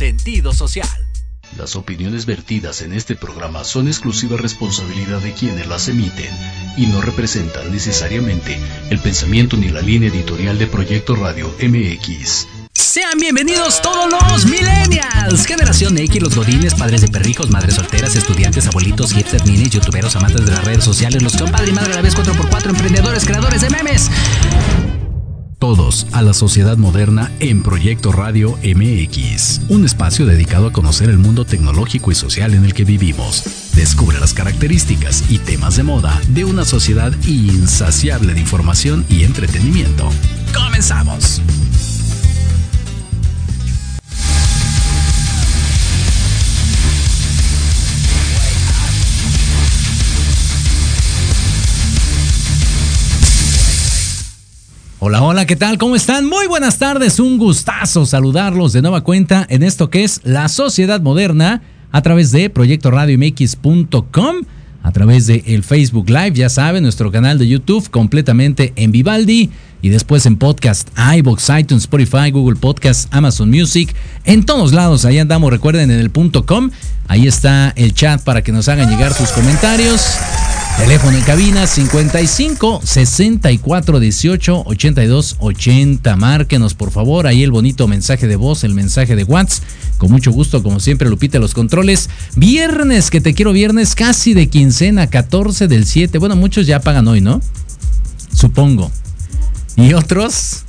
sentido social. Las opiniones vertidas en este programa son exclusiva responsabilidad de quienes las emiten y no representan necesariamente el pensamiento ni la línea editorial de Proyecto Radio MX. Sean bienvenidos todos los millennials, generación X, los godines, padres de perrijos, madres solteras, estudiantes, abuelitos, hipsters, minis, youtuberos, amantes de las redes sociales, los que son padre y madre a la vez 4x4, emprendedores, creadores de memes. Todos a la sociedad moderna en Proyecto Radio MX, un espacio dedicado a conocer el mundo tecnológico y social en el que vivimos. Descubre las características y temas de moda de una sociedad insaciable de información y entretenimiento. ¡Comenzamos! ¿Qué tal? ¿Cómo están? Muy buenas tardes, un gustazo saludarlos de nueva cuenta en esto que es La Sociedad Moderna a través de proyectoradiomx.com, a través de el Facebook Live, ya saben, nuestro canal de YouTube completamente en Vivaldi y después en podcast, iBox, iTunes, Spotify, Google Podcast, Amazon Music, en todos lados, ahí andamos, recuerden en el punto com, ahí está el chat para que nos hagan llegar sus comentarios. Teléfono en cabina 55 64 18 82 80. Márquenos por favor ahí el bonito mensaje de voz, el mensaje de WhatsApp. Con mucho gusto, como siempre, Lupita los controles. Viernes, que te quiero viernes, casi de quincena, 14 del 7. Bueno, muchos ya pagan hoy, ¿no? Supongo. Y otros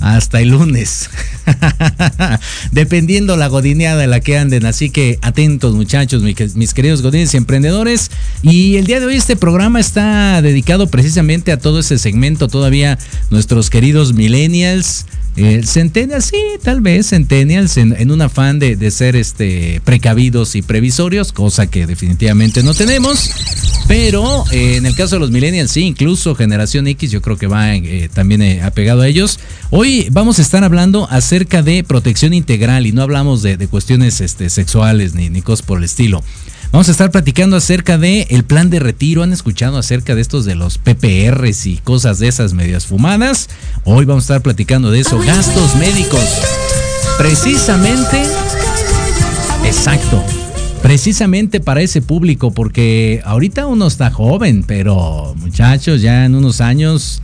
hasta el lunes. Dependiendo la godineada en la que anden. Así que atentos muchachos, mis queridos godines y emprendedores. Y el día de hoy este programa está dedicado precisamente a todo ese segmento. Todavía nuestros queridos millennials eh, centennials, sí, tal vez centennials en, un afán de, ser este, precavidos y previsorios, cosa que definitivamente no tenemos. Pero eh, en el caso de los millennials, sí, incluso generación X, yo creo que va eh, también apegado a ellos. Hoy vamos a estar hablando acerca de protección integral y no hablamos de, cuestiones este, sexuales ni, ni cosas por el estilo. Vamos a estar platicando acerca de el plan de retiro. ¿Han escuchado acerca de estos de los PPRs y cosas de esas medias fumadas? Hoy vamos a estar platicando de eso. Gastos médicos. Precisamente. Exacto. Precisamente para ese público, porque ahorita uno está joven, pero muchachos, ya en unos años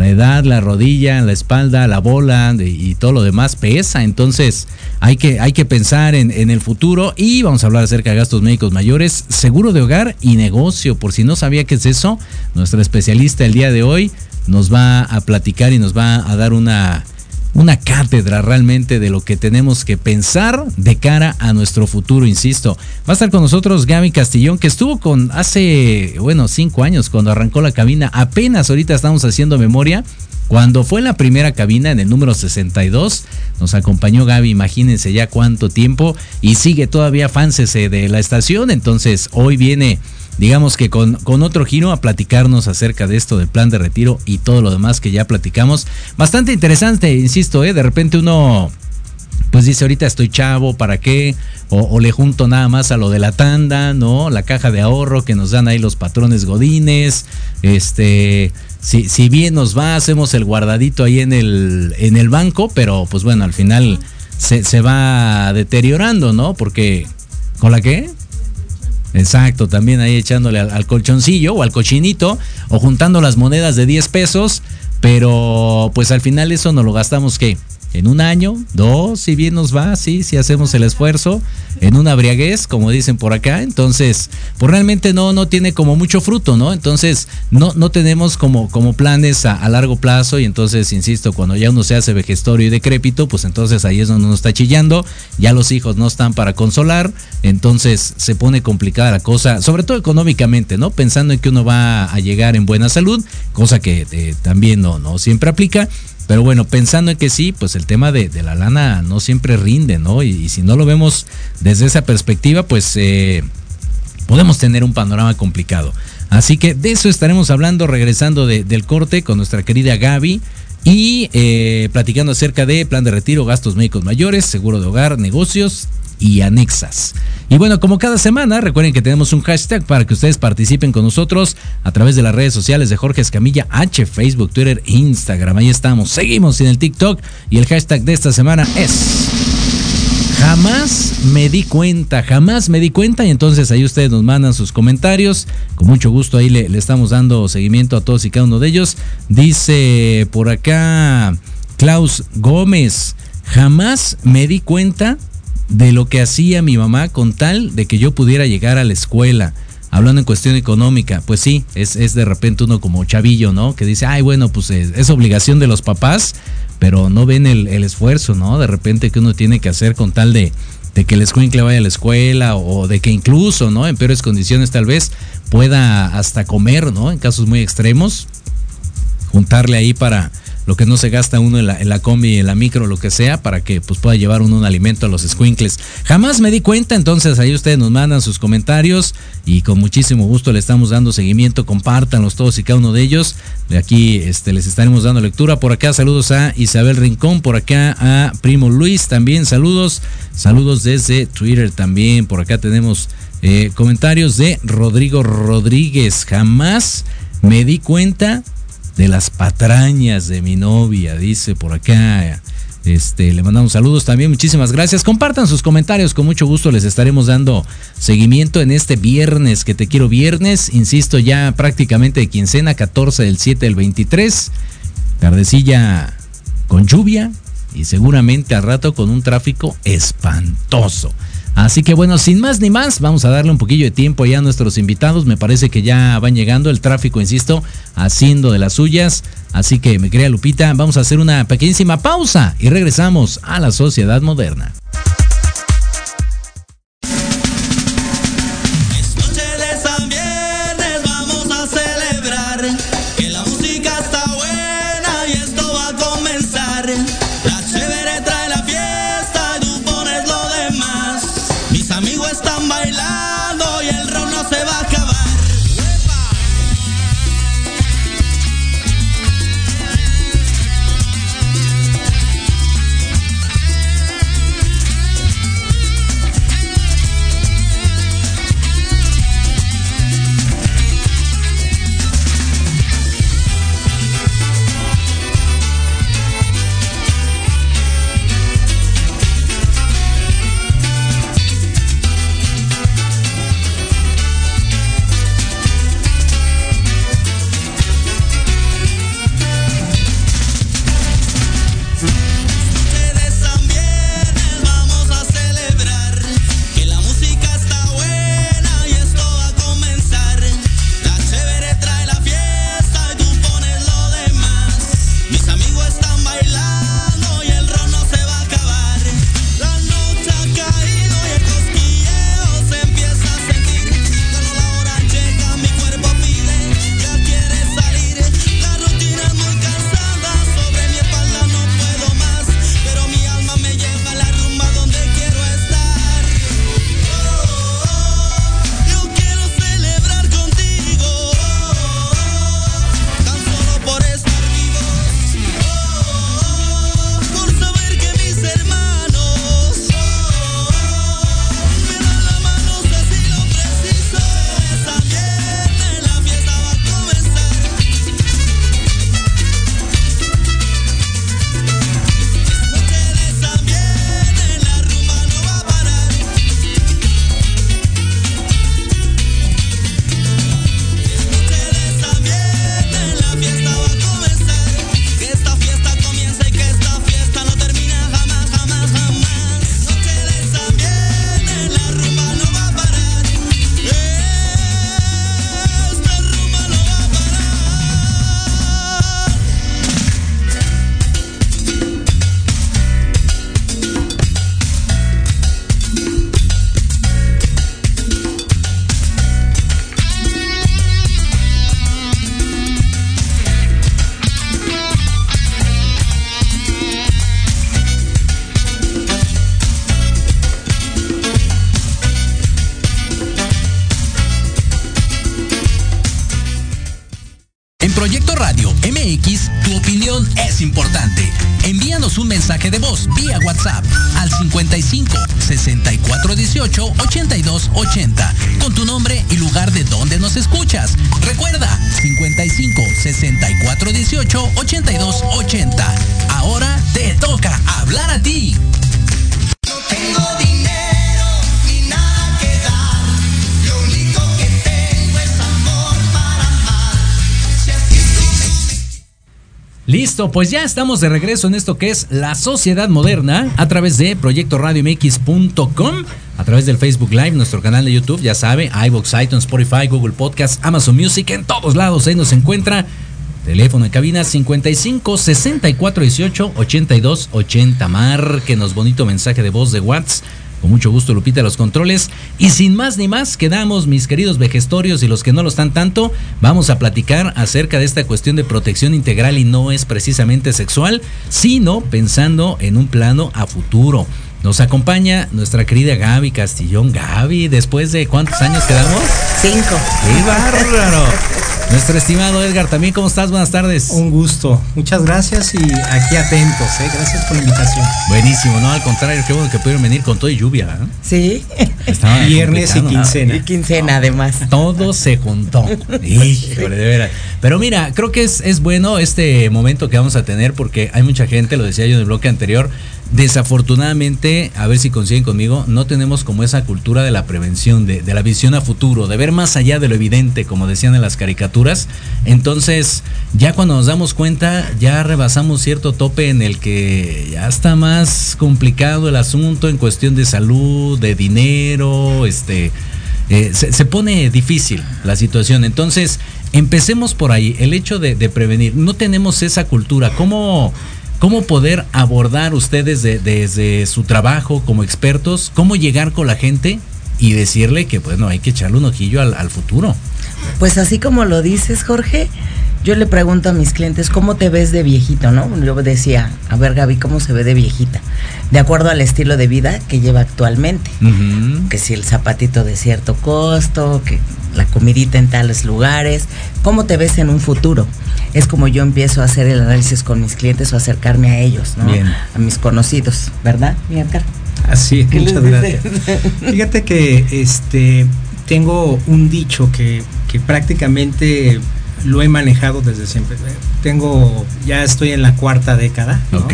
la edad, la rodilla, la espalda, la bola y todo lo demás pesa. Entonces hay que, hay que pensar en, en, el futuro y vamos a hablar acerca de gastos médicos mayores, seguro de hogar y negocio. Por si no sabía qué es eso, nuestra especialista el día de hoy nos va a platicar y nos va a dar una, una cátedra realmente de lo que tenemos que pensar de cara a nuestro futuro, insisto. Va a estar con nosotros Gaby Castillón, que estuvo con hace, bueno, cinco años cuando arrancó la cabina. Apenas ahorita estamos haciendo memoria. Cuando fue en la primera cabina, en el número 62, nos acompañó Gaby, imagínense ya cuánto tiempo, y sigue todavía fansese de la estación, entonces hoy viene digamos que con, con otro giro a platicarnos acerca de esto del plan de retiro y todo lo demás que ya platicamos. Bastante interesante, insisto, ¿eh? de repente uno pues dice ahorita estoy chavo, ¿para qué? O, le junto nada más a lo de la tanda, ¿no? La caja de ahorro que nos dan ahí los patrones godines, este, si, si bien nos va, hacemos el guardadito ahí en el, en el banco, pero pues bueno, al final se, se va deteriorando, ¿no? Porque, ¿con la qué? Exacto, también ahí echándole al, colchoncillo o al cochinito o juntando las monedas de 10 pesos, pero pues al final eso no lo gastamos ¿qué? En un año, dos, si bien nos va, sí, si hacemos el esfuerzo, en una briaguez, como dicen por acá, entonces, pues realmente no, no tiene como mucho fruto, ¿no? Entonces, no, no tenemos como, como planes a, largo plazo y entonces, insisto, cuando ya uno se hace vejestorio y decrépito, pues entonces ahí es donde uno está chillando, ya los hijos no están para consolar, entonces se pone complicada la cosa, sobre todo económicamente, ¿no? Pensando en que uno va a llegar en buena salud, cosa que eh, también no, no siempre aplica. Pero bueno, pensando en que sí, pues el tema de, la lana no siempre rinde, ¿no? Y, si no lo vemos desde esa perspectiva, pues eh, podemos tener un panorama complicado. Así que de eso estaremos hablando regresando del corte con nuestra querida Gaby. Y eh, platicando acerca de plan de retiro, gastos médicos mayores, seguro de hogar, negocios y anexas. Y bueno, como cada semana, recuerden que tenemos un hashtag para que ustedes participen con nosotros a través de las redes sociales de Jorge Escamilla H, Facebook, Twitter, Instagram. Ahí estamos. Seguimos en el TikTok y el hashtag de esta semana es... Jamás me di cuenta, jamás me di cuenta y entonces ahí ustedes nos mandan sus comentarios. Con mucho gusto ahí le, le, estamos dando seguimiento a todos y cada uno de ellos. Dice por acá Klaus Gómez, jamás me di cuenta de lo que hacía mi mamá con tal de que yo pudiera llegar a la escuela. Hablando en cuestión económica, pues sí, es, es de repente uno como chavillo, ¿no? Que dice, ay, bueno, pues es, es obligación de los papás, pero no ven el, el, esfuerzo, ¿no? De repente que uno tiene que hacer con tal de, de que el escuincle vaya a la escuela o de que incluso, ¿no? En peores condiciones tal vez pueda hasta comer, ¿no? En casos muy extremos, juntarle ahí para, lo que no se gasta uno en la, combi, en la micro, lo que sea, para que pues, pueda llevar uno un alimento a los squinkles. Jamás me di cuenta, entonces ahí ustedes nos mandan sus comentarios y con muchísimo gusto le estamos dando seguimiento. Compártanlos todos y cada uno de ellos. De aquí este, les estaremos dando lectura. Por acá saludos a Isabel Rincón, por acá a Primo Luis también saludos. Saludos desde Twitter también. Por acá tenemos eh, comentarios de Rodrigo Rodríguez. Jamás me di cuenta de las patrañas de mi novia, dice por acá. Este, le mandamos saludos también, muchísimas gracias. Compartan sus comentarios, con mucho gusto les estaremos dando seguimiento en este viernes, que te quiero viernes, insisto, ya prácticamente de quincena, 14 del 7 del 23, tardecilla con lluvia y seguramente al rato con un tráfico espantoso. Así que bueno, sin más ni más, vamos a darle un poquillo de tiempo ya a nuestros invitados. Me parece que ya van llegando el tráfico, insisto, haciendo de las suyas. Así que, me querida Lupita, vamos a hacer una pequeñísima pausa y regresamos a la sociedad moderna. Listo, pues ya estamos de regreso en esto que es la sociedad moderna a través de proyectoradiomx.com, a través del Facebook Live, nuestro canal de YouTube, ya sabe, iVoox, iTunes, Spotify, Google Podcast, Amazon Music, en todos lados ahí nos encuentra. Teléfono en cabina 55 64 18 82 80. Márquenos bonito mensaje de voz de WhatsApp. Con mucho gusto, Lupita, los controles. Y sin más ni más, quedamos, mis queridos vejestorios y los que no lo están tanto, vamos a platicar acerca de esta cuestión de protección integral y no es precisamente sexual, sino pensando en un plano a futuro. Nos acompaña nuestra querida Gaby Castillón. Gaby, después de cuántos años quedamos? Cinco. ¡Qué bárbaro! Nuestro estimado Edgar, también, ¿cómo estás? Buenas tardes. Un gusto. Muchas gracias y aquí atentos. ¿eh? Gracias por la invitación. Buenísimo, no, al contrario, qué bueno que pudieron venir con todo y lluvia. ¿eh? Sí. Estaba Viernes y quincena. Y quincena además. Todo se juntó. Híjole, de veras. Pero mira, creo que es, es bueno este momento que vamos a tener porque hay mucha gente, lo decía yo en el bloque anterior, desafortunadamente, a ver si coinciden conmigo, no tenemos como esa cultura de la prevención, de, la visión a futuro, de ver más allá de lo evidente, como decían en las caricaturas. Entonces, ya cuando nos damos cuenta, ya rebasamos cierto tope en el que ya está más complicado el asunto en cuestión de salud, de dinero, este eh, se, se pone difícil la situación. Entonces, empecemos por ahí, el hecho de, de prevenir. No tenemos esa cultura. ¿Cómo, cómo poder abordar ustedes de- desde su trabajo como expertos? ¿Cómo llegar con la gente y decirle que, bueno, hay que echarle un ojillo al, al futuro? Pues así como lo dices, Jorge, yo le pregunto a mis clientes, ¿cómo te ves de viejito, no? Yo decía, a ver, Gaby, ¿cómo se ve de viejita? De acuerdo al estilo de vida que lleva actualmente. Que si el zapatito de cierto costo, que la comidita en tales lugares, ¿cómo te ves en un futuro? Es como yo empiezo a hacer el análisis con mis clientes o acercarme a ellos, ¿no? Bien. A mis conocidos, ¿verdad, mi Edgar? Así es, ¿Qué muchas gracias. Fíjate que este tengo un dicho que, que prácticamente lo he manejado desde siempre. Tengo, ya estoy en la cuarta década, ¿no? Ok.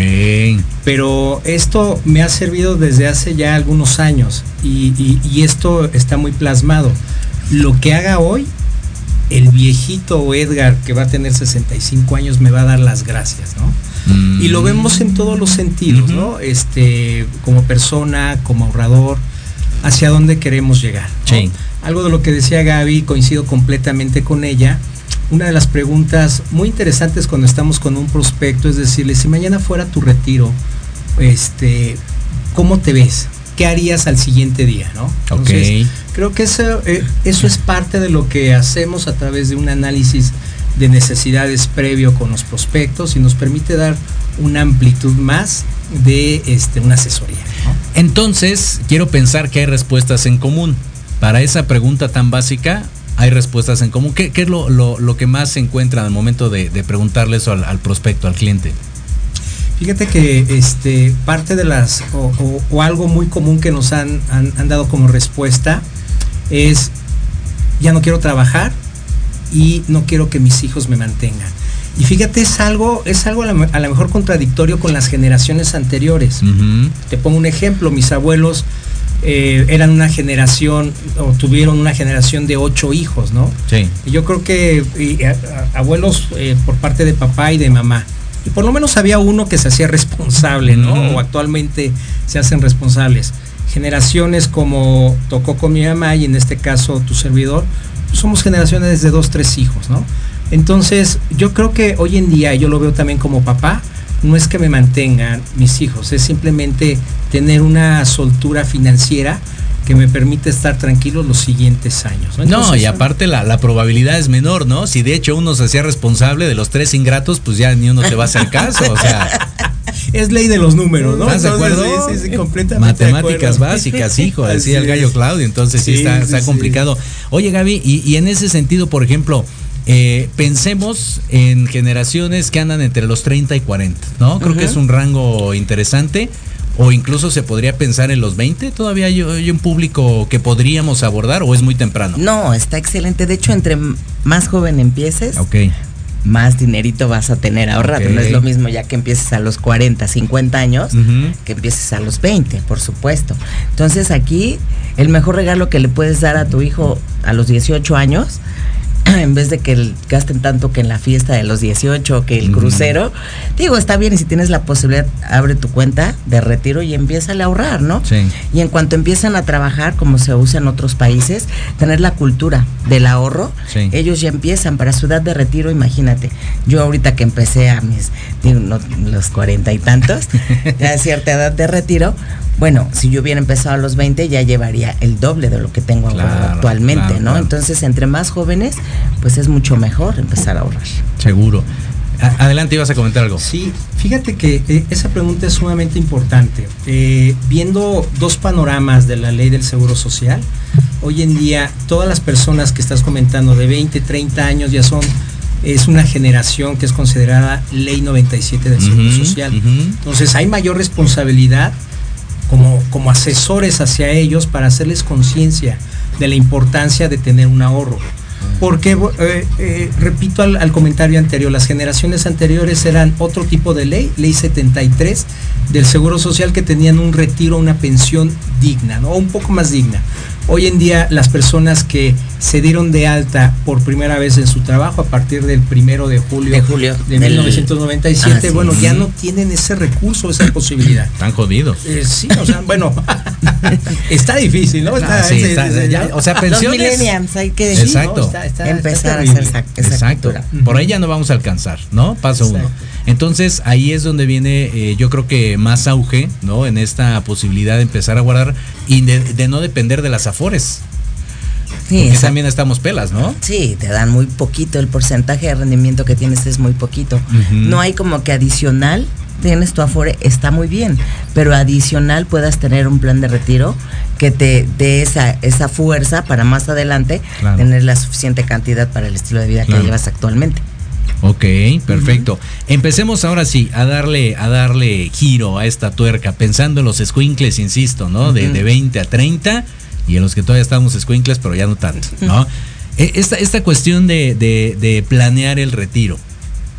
pero esto me ha servido desde hace ya algunos años y, y- y esto está muy plasmado. Lo que haga hoy, el viejito Edgar, que va a tener 65 años, me va a dar las gracias, ¿no? Mm. Y lo vemos en todos los sentidos. ¿no? Este, como persona, como ahorrador, hacia dónde queremos llegar. Algo de lo que decía Gaby, coincido completamente con ella. Una de las preguntas muy interesantes cuando estamos con un prospecto es decirle, si mañana fuera tu retiro, este, ¿cómo te ves? ¿Qué harías al siguiente día? ¿no? Ok. creo que eso, eh, eso es parte de lo que hacemos a través de un análisis de necesidades previo con los prospectos y nos permite dar una amplitud más de este, una asesoría. ¿no? Entonces, quiero pensar que hay respuestas en común. Para esa pregunta tan básica, hay respuestas en común. ¿Qué, qué es lo, lo- lo que más se encuentra al momento de, de preguntarle eso al, al prospecto, al cliente? Fíjate que este, parte de las, o, o- o algo muy común que nos han, han- han dado como respuesta es, ya no quiero trabajar y no quiero que mis hijos me mantengan. Y fíjate, es algo, es algo a lo a lo mejor contradictorio con las generaciones anteriores. Te pongo un ejemplo, mis abuelos eh, eran una generación, o tuvieron una generación de ocho hijos, ¿no? Sí. Y Yo creo que y, a- a- abuelos eh, por parte de papá y de mamá. Y por lo menos había uno que se hacía responsable, ¿no? O actualmente se hacen responsables. Generaciones como tocó con mi mamá y en este caso tu servidor, somos generaciones de dos, tres hijos, ¿no? Entonces, yo creo que hoy en día, yo lo veo también como papá, no es que me mantengan mis hijos, es simplemente tener una soltura financiera que me permite estar tranquilo los siguientes años. No, Entonces, y aparte la, la probabilidad es menor, ¿no? Si de hecho uno se hacía responsable de los tres ingratos, pues ya ni uno te va a hacer caso. O sea, es ley de los números, ¿no? ¿estás de acuerdo? Sí, sí, sí, completamente. de Matemáticas acuerdo. básicas, hijo, Así decía el gallo. Claudio. Entonces sí, Sí, está, está sí. complicado. Oye, Gaby, y, y en ese sentido, por ejemplo, eh, pensemos en generaciones que andan entre los 30 y 40, ¿no? Creo que es un rango interesante. O incluso se podría pensar en los 20. Todavía hay, hay un público que podríamos abordar o es muy temprano. No, está excelente. De hecho, entre más joven empieces, Ok. Más dinerito vas a tener ahorrado. No es lo mismo ya que empieces a los 40, 50 años, que empieces a los 20, por supuesto. Entonces aquí el mejor regalo que le puedes dar a tu hijo a los 18 años, en vez de que gasten tanto que en la fiesta de los 18, que el crucero, digo, está bien y si tienes la posibilidad, abre tu cuenta de retiro y empieza a ahorrar, ¿no? Sí. Y en cuanto empiezan a trabajar, como se usa en otros países, tener la cultura del ahorro, Sí. ellos ya empiezan para su edad de retiro, imagínate. Yo ahorita que empecé a mis, digo, no, los cuarenta y tantos, a cierta edad de retiro, bueno, si yo hubiera empezado a los 20 ya llevaría el doble de lo que tengo Claro, actualmente, claro, ¿no? claro. Entonces, entre más jóvenes, pues es mucho mejor empezar a ahorrar. Seguro. Adelante, ibas a comentar algo. Sí, fíjate que eh, esa pregunta es sumamente importante. Eh, viendo dos panoramas de la ley del Seguro Social, hoy en día todas las personas que estás comentando de 20, 30 años ya son, es una generación que es considerada ley 97 del Seguro Ujú, Social. ujú. Entonces hay mayor responsabilidad como, como asesores hacia ellos para hacerles conciencia de la importancia de tener un ahorro. Porque, eh, eh, repito al, comentario anterior, las generaciones anteriores eran otro tipo de ley, ley 73 del Seguro Social que tenían un retiro, una pensión digna, ¿no? un poco más digna. Hoy en día las personas que se dieron de alta por primera vez en su trabajo a partir del primero de julio De julio de del- 1997, Ah, sí. bueno, ya no tienen ese recurso, esa posibilidad. Están jodidos. Eh, sí, o sea, bueno, está difícil, ¿no? Ah, sí, está- ya, o sea, Los pensiones. millennials hay que Sí, Exacto. no, está- está- empezar a hacer esa, esa Exacto. cultura. Por ahí ya no vamos a alcanzar, ¿no? Paso Exacto. uno. Entonces ahí es donde viene, eh, yo creo que más auge, ¿no? En esta posibilidad de empezar a guardar y de, de no depender de las afores. Sí, porque también estamos pelas, ¿no? Sí, te dan muy poquito, el porcentaje de rendimiento que tienes es muy poquito. No hay como que adicional, tienes tu afore, está muy bien, pero adicional puedas tener un plan de retiro que te dé esa, esa fuerza para más adelante Claro. tener la suficiente cantidad para el estilo de vida Claro. que llevas actualmente. Ok, perfecto. Empecemos ahora sí a darle, a darle giro a esta tuerca, pensando en los squinkles, insisto, ¿no? De, de 20 a 30 y en los que todavía estamos squinkles, pero ya no tanto, ¿no? E- Esta, esta cuestión de, de- de planear el retiro,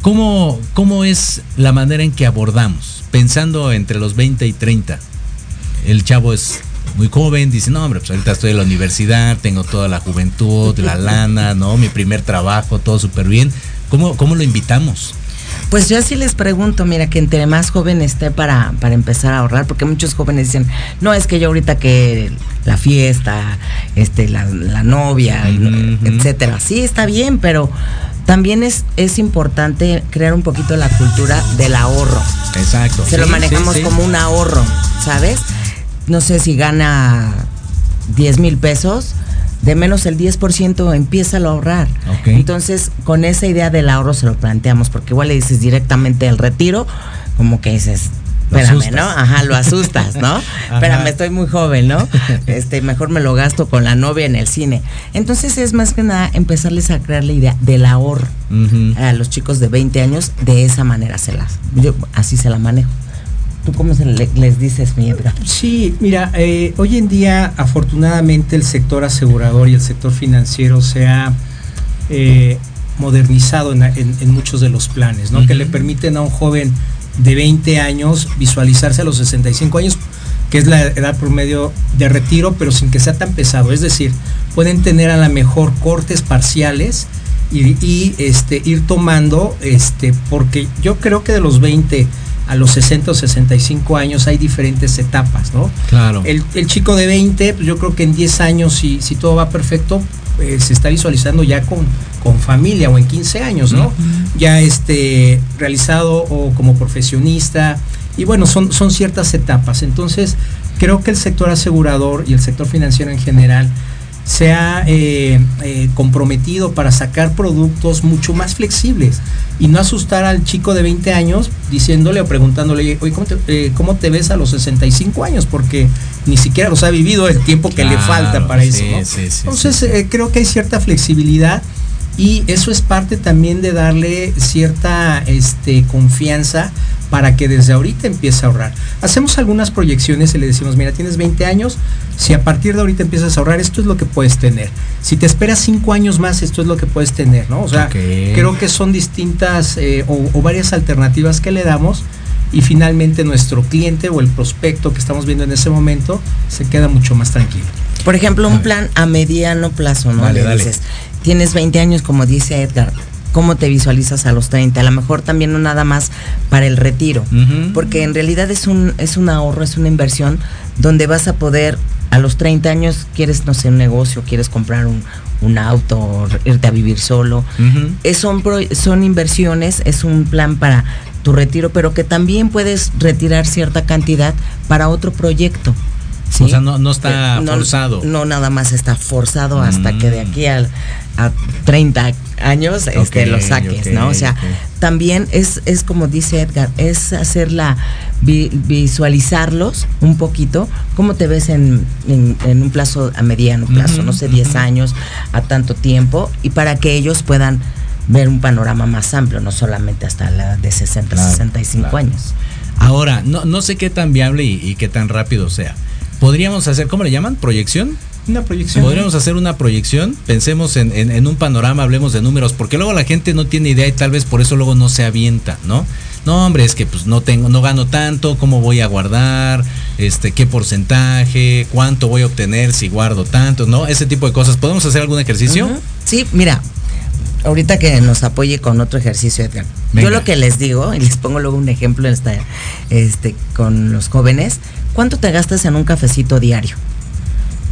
¿cómo, ¿cómo es la manera en que abordamos? Pensando entre los 20 y 30. El chavo es muy joven, dice, no, hombre, pues ahorita estoy en la universidad, tengo toda la juventud, la lana, ¿no? Mi primer trabajo, todo súper bien. ¿Cómo, ¿Cómo lo invitamos? Pues yo así les pregunto, mira, que entre más joven esté para, para empezar a ahorrar, porque muchos jóvenes dicen, no, es que yo ahorita que la fiesta, este, la, la novia, ujú. etcétera. Sí, está bien, pero también es, es importante crear un poquito la cultura del ahorro. Exacto. Se lo manejamos sí, sí. como un ahorro, ¿sabes? No sé si gana 10 mil pesos, de menos el 10% empieza a ahorrar. Entonces, con esa idea del ahorro se lo planteamos, porque igual le dices directamente el retiro, como que dices, espérame. ¿no? Ajá, lo asustas, ¿no? Espérame, estoy muy joven, ¿no? Este, mejor me lo gasto con la novia en el cine. Entonces es más que nada empezarles a crear la idea del ahorro a los chicos de 20 años de esa manera se las yo así se la manejo tú cómo se le- les dices mi Edgar? Sí, mira, eh, hoy en día afortunadamente el sector asegurador y el sector financiero se ha eh, modernizado en, en- en muchos de los planes, ¿no? Que le permiten a un joven de 20 años visualizarse a los 65 años, que es la edad promedio de retiro, pero sin que sea tan pesado. Es decir, pueden tener a lo mejor cortes parciales y, y, este, ir tomando, este, porque yo creo que de los 20 a los 60 o 65 años hay diferentes etapas, ¿no? Claro. El, el chico de 20, pues yo creo que en 10 años, si, si todo va perfecto, eh, se está visualizando ya con, con familia o en 15 años, ¿no? Ya este, realizado o como profesionista. Y bueno, son, son ciertas etapas. Entonces, creo que el sector asegurador y el sector financiero en general se ha eh, eh, comprometido para sacar productos mucho más flexibles y no asustar al chico de 20 años diciéndole o preguntándole, oye, ¿cómo te, eh, cómo te ves a los 65 años? Porque ni siquiera los ha vivido el tiempo que le falta para sí, eso. ¿no? sí, sí, Entonces, creo que hay cierta flexibilidad Y eso es parte también de darle cierta este, confianza para que desde ahorita empiece a ahorrar. Hacemos algunas proyecciones y le decimos, mira, tienes 20 años, si a partir de ahorita empiezas a ahorrar, esto es lo que puedes tener. Si te esperas 5 años más, esto es lo que puedes tener, ¿no? O sea, creo que son distintas eh, o, o varias alternativas que le damos y finalmente nuestro cliente o el prospecto que estamos viendo en ese momento se queda mucho más tranquilo. Por ejemplo, un plan a mediano plazo, ¿no? Dale, Le dale. dices, tienes 20 años, como dice Edgar, ¿cómo te visualizas a los 30? A lo mejor también no nada más para el retiro, porque en realidad es un, es un ahorro, es una inversión donde vas a poder, a los 30 años, quieres, no sé, un negocio, quieres comprar un, un auto, irte a vivir solo. Es- son, son inversiones, es un plan para tu retiro, pero que también puedes retirar cierta cantidad para otro proyecto. ¿sí? O sea, no- no está Eh, forzado. No, nada más está forzado hasta Mm. que de aquí al- a 30 años este, Ok, lo saques, ¿no? O sea, también es, es como dice Edgar, es hacerla, vi- visualizarlos un poquito, cómo te ves en, en- en un plazo a mediano plazo, no sé, 10 ujú. años, a tanto tiempo, y para que ellos puedan ver un panorama más amplio, no solamente hasta la de 60, Claro, 65 claro. años. Ahora, no, no sé qué tan viable y, y qué tan rápido sea. Podríamos hacer, ¿cómo le llaman? ¿Proyección? Una proyección. Podríamos hacer una proyección, pensemos en, en- en un panorama, hablemos de números, porque luego la gente no tiene idea y tal vez por eso luego no se avienta, ¿no? No, hombre, es que pues no tengo, no gano tanto, ¿cómo voy a guardar? Este, qué porcentaje, cuánto voy a obtener si guardo tanto, ¿no? Ese tipo de cosas. ¿Podemos hacer algún ejercicio? Sí, mira, ahorita que nos apoye con otro ejercicio, Edgar. Venga. Yo lo que les digo, y les pongo luego un ejemplo esta, este, con los jóvenes, ¿cuánto te gastas en un cafecito diario?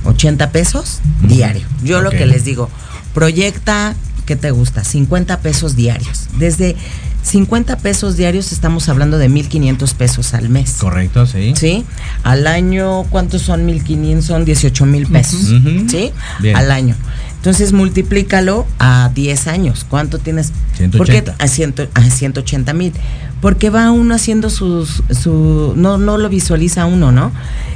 80 pesos diario. Yo lo que les digo, proyecta, ¿qué te gusta? 50 pesos diarios. Desde 50 pesos diarios estamos hablando de 1.500 pesos al mes. Correcto, sí. ¿Sí? Al año, ¿cuántos son 1.500? Son 18 mil pesos. ¿Sí? Bien. Al año. Entonces multiplícalo a 10 años. ¿Cuánto tienes? 180. ¿Por qué a, ciento- a 180 mil? Porque va uno haciendo sus, su, no, no lo visualiza uno, ¿no?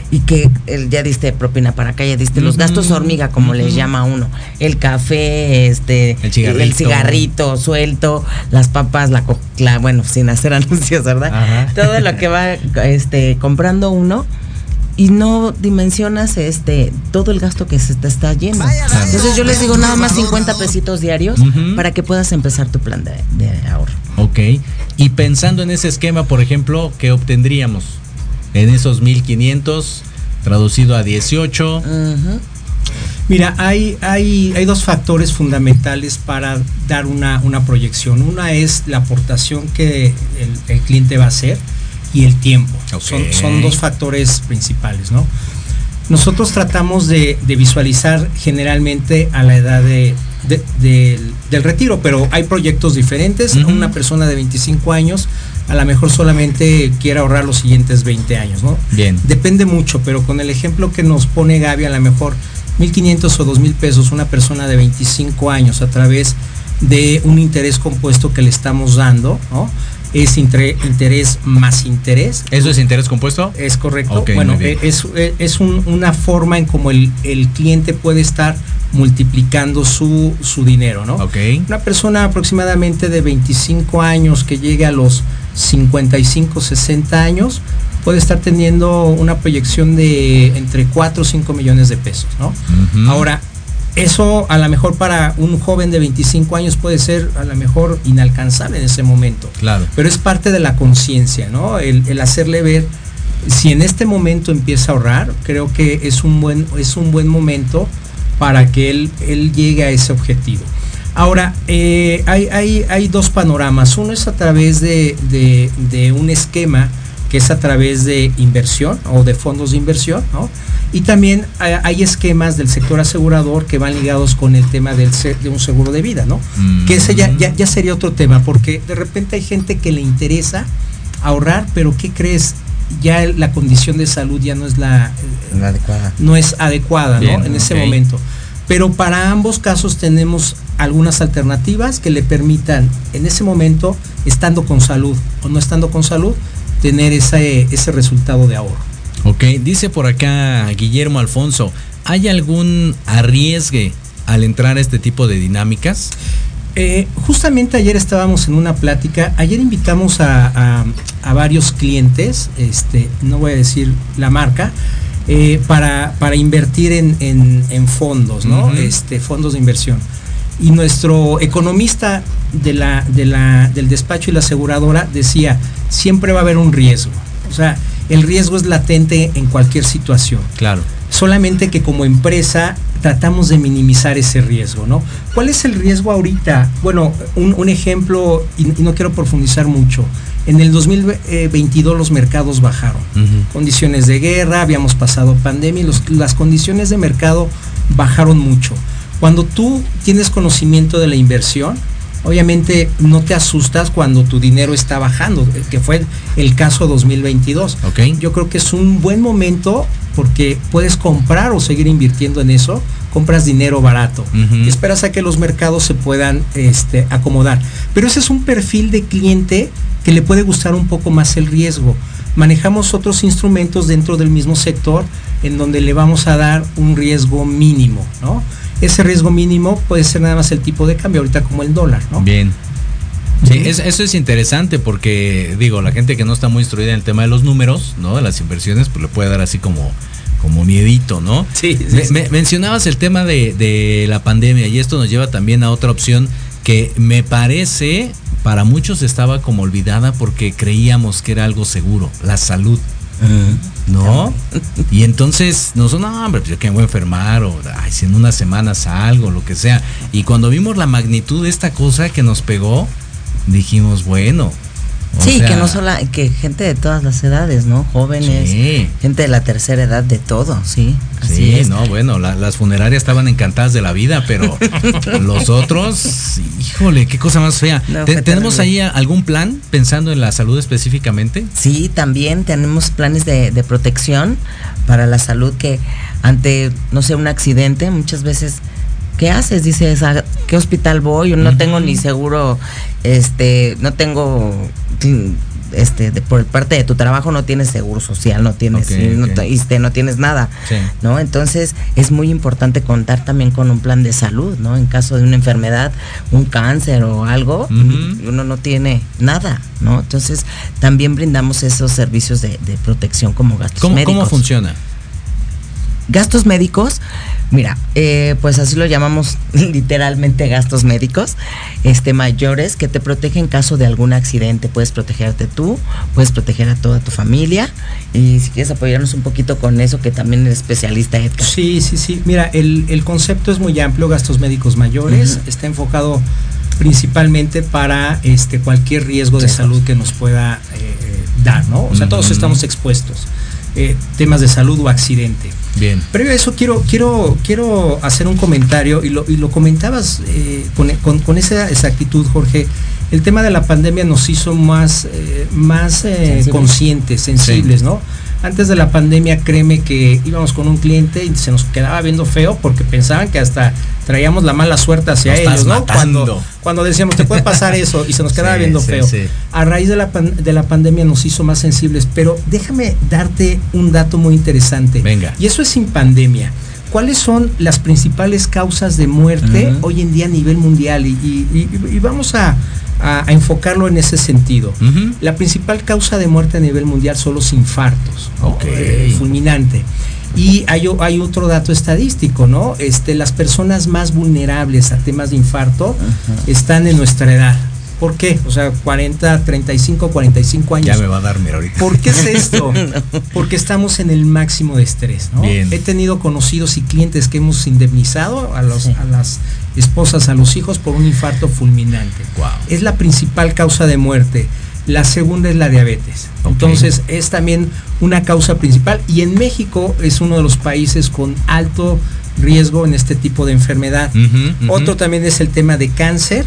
Y que el- ya diste propina para acá, ya diste los gastos hormiga, como les llama uno. El café, este, El cigarrito. el cigarrito suelto, las papas, la, la bueno, sin hacer anuncios, ¿verdad? Ajá. Todo lo que va este, comprando uno y no dimensionas este todo el gasto que se te está yendo. Entonces yo les digo nada más 50 pesitos diarios para que puedas empezar tu plan de, de ahorro. Ok. Y pensando en ese esquema, por ejemplo, ¿qué obtendríamos? En esos 1500, traducido a 18. Ujú. Mira, hay, hay, hay dos factores fundamentales para dar una, una proyección. Una es la aportación que el, el cliente va a hacer y el tiempo. Son, son dos factores principales, ¿no? Nosotros tratamos de, de visualizar generalmente a la edad de, de- del- del retiro, pero hay proyectos diferentes. Una persona de 25 años a lo mejor solamente quiere ahorrar los siguientes 20 años, ¿no? Bien. Depende mucho, pero con el ejemplo que nos pone Gaby, a lo mejor 1.500 o 2.000 pesos una persona de 25 años a través de un interés compuesto que le estamos dando, ¿no? Es interés más interés. ¿Eso es interés compuesto? Es correcto. Bueno, eh, es, eh, es un- una forma en como el, el cliente puede estar multiplicando su, su dinero, ¿no? Ok. Una persona aproximadamente de 25 años que llegue a los 55, 60 años puede estar teniendo una proyección de entre 4 o 5 millones de pesos, ¿no? Ahora, eso a lo mejor para un joven de 25 años puede ser a lo mejor inalcanzable en ese momento. Claro. Pero es parte de la conciencia, ¿no? El, el hacerle ver, si en este momento empieza a ahorrar, creo que es un buen, es un buen momento para que él, él llegue a ese objetivo. Ahora, eh, hay, hay- hay dos panoramas. Uno es a través de, de- de un esquema que es a través de inversión o de fondos de inversión, ¿no? Y también hay, hay esquemas del sector asegurador que van ligados con el tema del, de un seguro de vida, ¿no? Mm. Que ese ya, ya, ya sería otro tema, porque de repente hay gente que le interesa ahorrar, pero ¿qué crees? Ya la condición de salud ya no es la, La adecuada. no es adecuada ¿no? En ese momento. Pero para ambos casos tenemos algunas alternativas que le permitan en ese momento, estando con salud o no estando con salud, tener ese, ese resultado de ahorro. Ok, dice por acá Guillermo Alfonso, ¿hay algún arriesgue al entrar a este tipo de dinámicas? Eh, justamente ayer estábamos en una plática, ayer invitamos a, a- a varios clientes, este, no voy a decir la marca, eh, para, para invertir en, en- en fondos, ¿no? Este, fondos de inversión. Y nuestro economista de la, de la- del despacho y la aseguradora decía, siempre va a haber un riesgo. O sea, el riesgo es latente en cualquier situación Claro. solamente que como empresa tratamos de minimizar ese riesgo, ¿no? ¿Cuál es el riesgo ahorita? Bueno, un, un ejemplo, y, y no quiero profundizar mucho, en el 2022 los mercados bajaron. Condiciones de guerra, habíamos pasado pandemia y los- las condiciones de mercado bajaron mucho. Cuando tú tienes conocimiento de la inversión, obviamente no te asustas cuando tu dinero está bajando, eh, que fue el caso 2022. Ok. Yo creo que es un buen momento porque puedes comprar o seguir invirtiendo en eso, compras dinero barato. Y esperas a que los mercados se puedan este, acomodar. Pero ese es un perfil de cliente que le puede gustar un poco más el riesgo. Manejamos otros instrumentos dentro del mismo sector en donde le vamos a dar un riesgo mínimo, ¿no? Ese riesgo mínimo puede ser nada más el tipo de cambio, ahorita como el dólar, ¿no? Bien. Sí, es- eso es interesante porque, digo, la gente que no está muy instruida en el tema de los números, ¿no? De las inversiones, pues le puede dar así como, como miedito, ¿no? Sí, sí, Me- sí. me- mencionabas el tema de, de la pandemia y esto nos lleva también a otra opción que me parece para muchos estaba como olvidada porque creíamos que era algo seguro, la salud. ¿No? Y entonces nosotros, no, hombre, pues yo que me voy a enfermar, o ay, si en unas semanas algo, lo que sea. Y cuando vimos la magnitud de esta cosa que nos pegó, dijimos, bueno. O Sí, sea, que no solo, que gente de todas las edades, ¿no? Jóvenes, Sí. gente de la tercera edad, de todo, sí. Así Sí, es. no, bueno, la- las funerarias estaban encantadas de la vida, pero los otros, híjole, qué cosa más fea. No, Te- fue ¿Tenemos ahí algún plan pensando en la salud específicamente? Sí, también tenemos planes de, de protección para la salud que ante, no sé, un accidente, muchas veces, ¿qué haces? Dices, ¿a qué hospital voy? Yo no tengo ni seguro, este, no tengo, este, de- por parte de tu trabajo no tienes seguro social, no tienes, Ok, no, tienes nada, Sí. ¿no? Entonces es muy importante contar también con un plan de salud, ¿no? En caso de una enfermedad, un cáncer o algo, uno no tiene nada, ¿no? Entonces también brindamos esos servicios de, de protección como gastos ¿Cómo, médicos. cómo funciona? Gastos médicos, mira, eh, pues así lo llamamos literalmente gastos médicos, este mayores que te protegen en caso de algún accidente. Puedes protegerte tú, puedes proteger a toda tu familia y si quieres apoyarnos un poquito con eso que también eres especialista Edgar. Sí, sí, sí. Mira, el, el concepto es muy amplio, gastos médicos mayores, está enfocado principalmente para este cualquier riesgo de salud que nos pueda eh, dar, ¿no? O sea, todos estamos expuestos. eh, temas de salud o accidente. Bien. Previo a eso quiero, quiero, quiero hacer un comentario y lo, y lo comentabas eh, con, con- con esa exactitud, Jorge. El tema de la pandemia nos hizo más, eh, más eh, Sensibles. conscientes, sensibles, ¿no? Antes de la pandemia, créeme que íbamos con un cliente y se nos quedaba viendo feo porque pensaban que hasta traíamos la mala suerte hacia Nos ellos, ¿no? Cuando, cuando decíamos, te puede pasar eso y se nos quedaba Sí, viendo sí, feo. sí. A raíz de la, pan- de la pandemia nos hizo más sensibles, pero déjame darte un dato muy interesante. Venga. Y eso es sin pandemia. ¿Cuáles son las principales causas de muerte hoy en día a nivel mundial? Y, y- y- y vamos a, a- a enfocarlo en ese sentido. La principal causa de muerte a nivel mundial son los infartos, ¿no? Ok. Eh, fulminante. Y hay, otro dato estadístico, ¿no? Este, las personas más vulnerables a temas de infarto están en nuestra edad. ¿Por qué? O sea, 40, 35, 45 años. Ya me va a dar, mira, ahorita. ¿Por qué es esto? Porque estamos en el máximo de estrés, ¿no? Bien. He tenido conocidos y clientes que hemos indemnizado a, los- Sí. a las esposas, a los hijos por un infarto fulminante. Es la principal causa de muerte. La segunda es la diabetes. Entonces es también una causa principal y en México es uno de los países con alto riesgo en este tipo de enfermedad. Otro también es el tema de cáncer.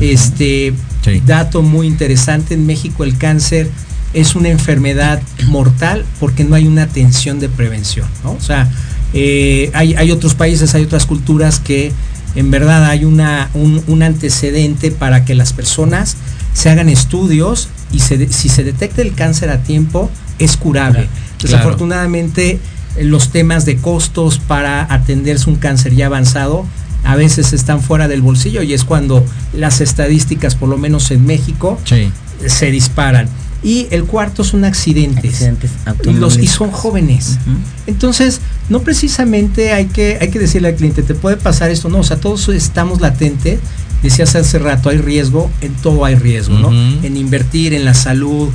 Este Sí. dato muy interesante en México el cáncer es una enfermedad mortal porque no hay una atención de prevención, ¿no? O sea, eh, hay, hay otros países, hay otras culturas que en verdad hay una, un, un antecedente para que las personas se hagan estudios y se si se detecta el cáncer a tiempo es curable. Desafortunadamente eh, los temas de costos para atenderse un cáncer ya avanzado a veces están fuera del bolsillo y es cuando las estadísticas, por lo menos en México, Sí. se disparan. Y el cuarto son accidentes. Accidentes y, los, y automovilísticos. son jóvenes. Entonces, no precisamente hay que, hay que decirle al cliente, te puede pasar esto, no, o sea, todos estamos latentes, decías hace rato, hay riesgo, en todo hay riesgo, ¿no? En invertir, en la salud,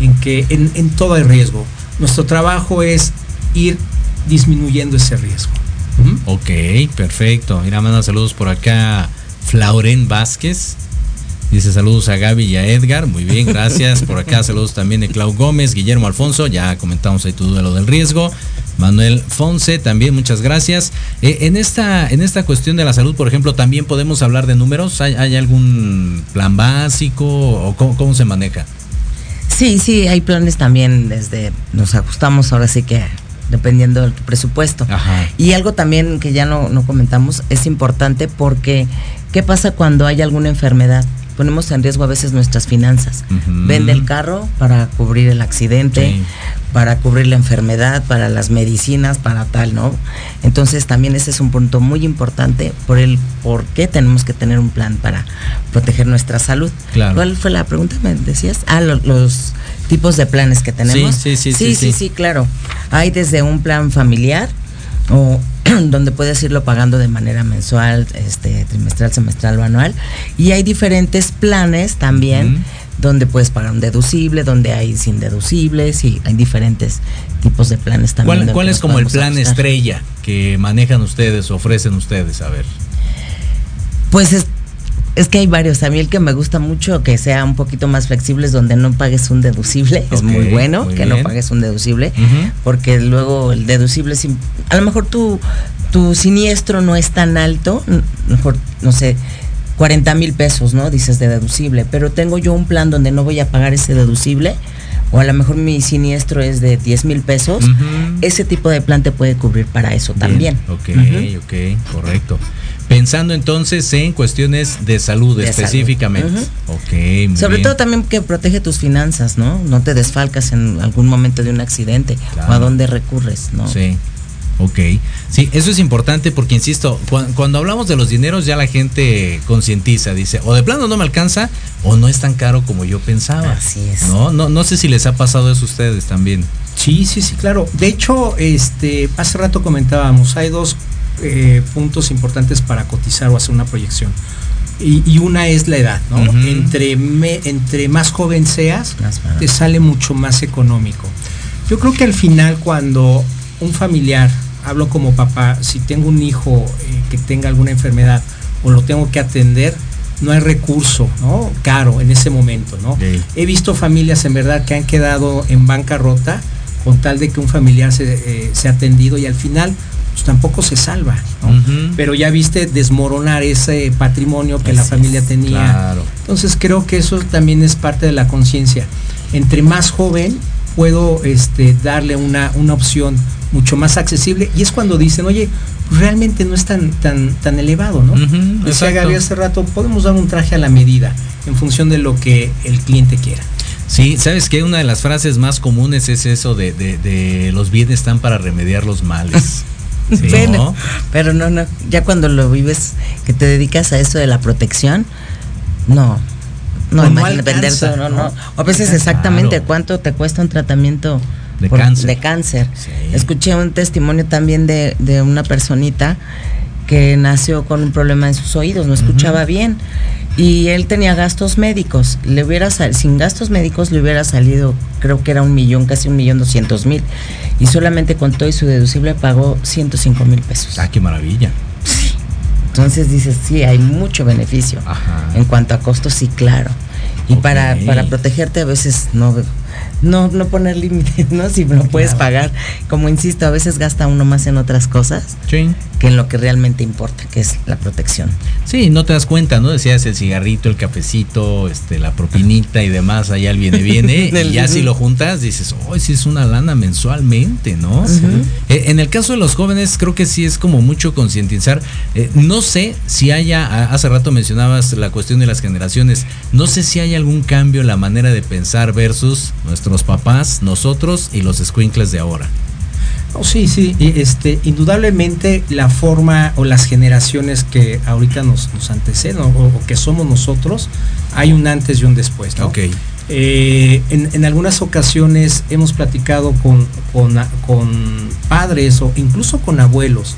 en que, en, en todo hay riesgo. Nuestro trabajo es ir disminuyendo ese riesgo. Ujú. Ok, perfecto. Mira, manda saludos por acá. Flauren Vázquez. Dice saludos a Gaby y a Edgar. Muy bien, gracias. Por acá saludos también de Clau Gómez, Guillermo Alfonso. Ya comentamos ahí tu duelo del riesgo. Manuel Fonse, también muchas gracias. Eh, en, esta, en esta cuestión de la salud, por ejemplo, también podemos hablar de números. ¿Hay, hay algún plan básico o cómo, cómo se maneja? Sí, sí, hay planes también desde, nos ajustamos ahora sí que dependiendo del presupuesto. Ajá. Y algo también que ya no, no comentamos, es importante porque ¿qué pasa cuando hay alguna enfermedad? Ponemos en riesgo a veces nuestras finanzas. Vende el carro para cubrir el accidente, Sí. para cubrir la enfermedad, para las medicinas, para tal, ¿no? Entonces también ese es un punto muy importante por el por qué tenemos que tener un plan para proteger nuestra salud. Claro. ¿Cuál fue la pregunta? ¿Me decías? Ah, lo- los tipos de planes que tenemos. Sí, sí, sí, sí, sí, sí. sí, claro. Hay desde un plan familiar o donde puedes irlo pagando de manera mensual, este, trimestral, semestral o anual. Y hay diferentes planes también donde puedes pagar un deducible, donde hay sin deducibles y hay diferentes tipos de planes también. ¿Cuál, es como el plan ajustar. estrella que manejan ustedes, ofrecen ustedes? A ver. Pues es, es que hay varios. A mí el que me gusta mucho, que sea un poquito más flexible, es donde no pagues un deducible. es muy bueno muy que bien. no pagues un deducible, porque luego el deducible, sim- a lo mejor tu, tu siniestro no es tan alto, mejor, no sé, 40 mil pesos, ¿no? Dices de deducible, pero tengo yo un plan donde no voy a pagar ese deducible, o a lo mejor mi siniestro es de 10 mil pesos. Ese tipo de plan te puede cubrir para eso también. Ok, ok, correcto. Pensando entonces en cuestiones de salud De específicamente. salud. Muy Sobre bien. todo también que protege tus finanzas, ¿no? No te desfalcas en algún momento de un accidente Claro. o a dónde recurres, ¿no? Sí. Ok. Sí, eso es importante porque, insisto, cua- cuando hablamos de los dineros ya la gente concientiza, dice, o de plano no me alcanza o no es tan caro como yo pensaba. Así es. No, no, no sé si les ha pasado eso a ustedes también. Sí, sí, sí, claro. De hecho, este, hace rato comentábamos, hay dos eh, puntos importantes para cotizar o hacer una proyección. Y, y una es la edad, ¿no? Entre, me- entre más joven seas, te sale mucho más económico. Yo creo que al final cuando un familiar, hablo como papá, si tengo un hijo eh, que tenga alguna enfermedad o lo tengo que atender, no hay recurso, ¿no? Caro en ese momento, ¿no? He visto familias en verdad que han quedado en bancarrota con tal de que un familiar se, eh, se ha atendido y al final pues, tampoco se salva, ¿no? Pero ya viste desmoronar ese patrimonio que la familia es, tenía. Claro. Entonces creo que eso también es parte de la conciencia. Entre más joven puedo este, darle una, una opción mucho más accesible y es cuando dicen, oye, realmente no es tan, tan, tan elevado, ¿no? Ujú, Decía. Gaby hace rato, podemos dar un traje a la medida en función de lo que el cliente quiera. Sí, sabes que una de las frases más comunes es eso de, de- de los bienes están para remediar los males. Sí, Bueno, ¿no? pero no, no. Ya cuando lo vives, que te dedicas a eso de la protección, no. No, Pues imagínate vender todo, no, ¿no? a veces exactamente Claro. cuánto te cuesta un tratamiento De cáncer. de cáncer. Sí. Escuché un testimonio también de, de una personita que nació con un problema en sus oídos, no escuchaba bien. Y él tenía gastos médicos. Le hubiera sal- sin gastos médicos le hubiera salido, creo que era un millón, casi un millón doscientos mil. Y solamente con todo y su deducible pagó 105 mil pesos. Ah, qué maravilla. Entonces dices, sí, hay mucho beneficio. Ajá. En cuanto a costos, sí, claro. Y para, para protegerte a veces no, no, no poner límites, ¿no? Si no puedes pagar. Como insisto, a veces gasta uno más en otras cosas Sí. que en lo que realmente importa, que es la protección. Sí, no te das cuenta, ¿no? Decías el cigarrito, el cafecito, este, la propinita y demás, allá el viene, viene. y ya si lo juntas, dices, oh, sí es una lana mensualmente, ¿no? Eh, en el caso de los jóvenes, creo que sí es como mucho concientizar. Eh, no sé si haya, hace rato mencionabas la cuestión de las generaciones, no sé si hay algún cambio en la manera de pensar versus nuestros papás, nosotros y los squinkles de ahora. Oh, sí, sí, este, indudablemente la forma o las generaciones que ahorita nos, nos anteceden o, o que somos nosotros, hay un antes y un después, ¿no? Ok. Eh, en, en algunas ocasiones hemos platicado con, con, con padres o incluso con abuelos.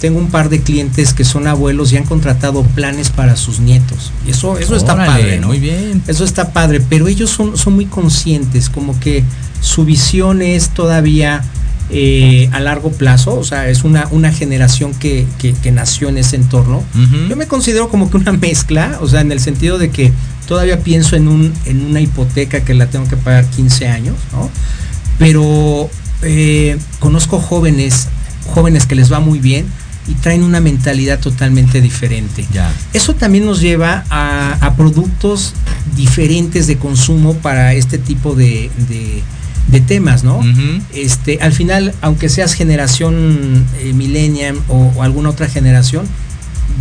Tengo un par de clientes que son abuelos y han contratado planes para sus nietos. Y eso, eso está padre. ¿no? Muy bien. Eso está padre, pero ellos son, son muy conscientes, como que su visión es todavía eh, a largo plazo, o sea, es una, una generación que, que- que nació en ese entorno. Yo me considero como que una mezcla, o sea, en el sentido de que todavía pienso en, un, en una hipoteca que la tengo que pagar 15 años, ¿no? Pero eh, conozco jóvenes, jóvenes que les va muy bien y traen una mentalidad totalmente diferente. Ya. Eso también nos lleva a, a productos diferentes de consumo para este tipo de, de- de temas, ¿no? Este, al final, aunque seas generación eh, millennial o, o alguna otra generación,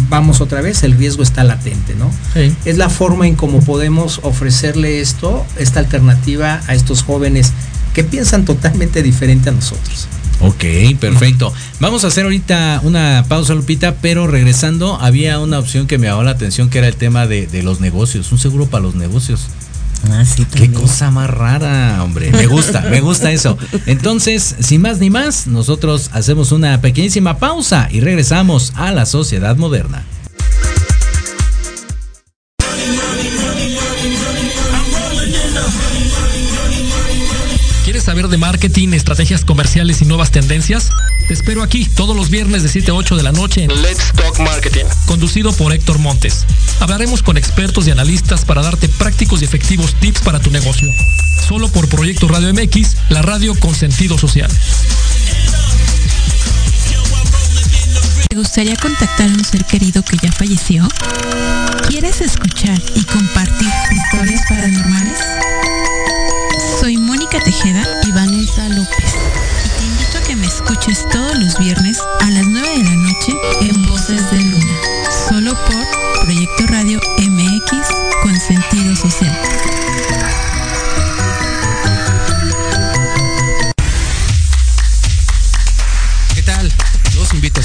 vamos otra vez, el riesgo está latente, ¿no? Sí. Es la forma en cómo podemos ofrecerle esto, esta alternativa a estos jóvenes que piensan totalmente diferente a nosotros. Ok, perfecto. Vamos a hacer ahorita una pausa, Lupita, pero regresando, había una opción que me llamó la atención que era el tema de, de los negocios, un seguro para los negocios. Ah, sí, Qué cosa más rara, hombre. Me gusta, me gusta eso. Entonces, sin más ni más, nosotros hacemos una pequeñísima pausa y regresamos a la sociedad moderna. Marketing, estrategias comerciales y nuevas tendencias? Te espero aquí todos los viernes de 7 a 8 de la noche en Let's Talk Marketing, conducido por Héctor Montes. Hablaremos con expertos y analistas para darte prácticos y efectivos tips para tu negocio. Solo por Proyecto Radio MX, la radio con sentido social. ¿Te gustaría contactar a un ser querido que ya falleció? ¿Quieres escuchar y compartir historias paranormales? Soy Mónica Tejeda y Vanessa López. Y te invito a que me escuches todos los viernes a las 9 de la noche en Voces de Luna. Solo por Proyecto Radio MX con sentido social.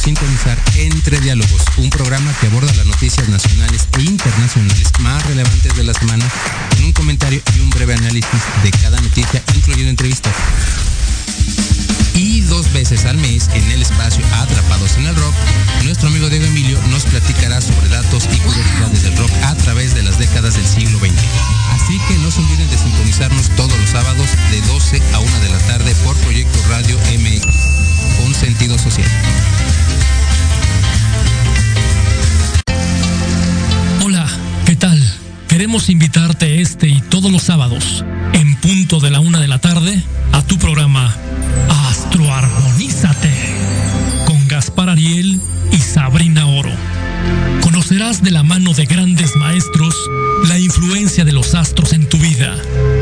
Sintonizar Entre Diálogos, un programa que aborda las noticias nacionales e internacionales más relevantes de la semana, con un comentario y un breve análisis de cada noticia, incluyendo entrevistas. Y dos veces al mes, en el espacio Atrapados en el Rock, nuestro amigo Diego Emilio nos platicará sobre datos y curiosidades del rock a través de las décadas del siglo XX. Así que no se olviden de sintonizarnos todos los sábados de 12 a 1 de la tarde por Proyecto Radio MX, con sentido social. Queremos invitarte este y todos los sábados, en punto de la una de la tarde, a tu programa Astroarmonízate, con Gaspar Ariel y Sabrina Oro. Conocerás de la mano de grandes maestros la influencia de los astros en tu vida,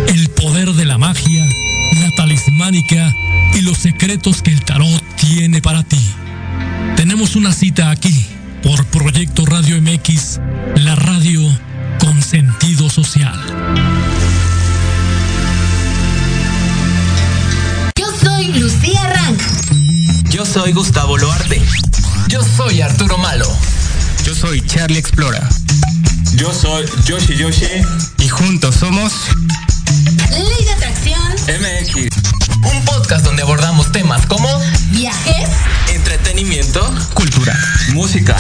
el poder de la magia, la talismánica y los secretos que el tarot tiene para ti. Tenemos una cita aquí por Proyecto Radio MX, la radio soy Gustavo Loarte. Yo soy Arturo Malo. Yo soy Charlie Explora Yo soy Yoshi Yoshi y juntos somos Ley de atracción, MX. Un podcast donde abordamos temas como viajes, entretenimiento, Cultura. Música.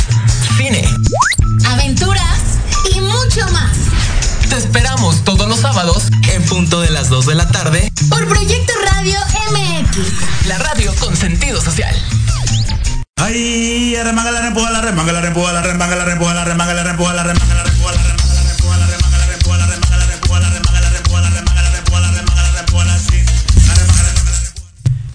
cine. aventuras y mucho más. Te esperamos todos los sábados en punto de las 2 de la tarde. Por Proyecto Radio MX. La radio con sentido social. Ay, remanga la rempuja la remanga la rempuja la remanga la rempuja la remanga la rempuja la remanga la rempuja la remanga la rempuja la remanga la rempuja la remanga la rempuja la remanga la rempuja la remanga la rempuja la remanga la rempuja la sí. La remanga la remanga la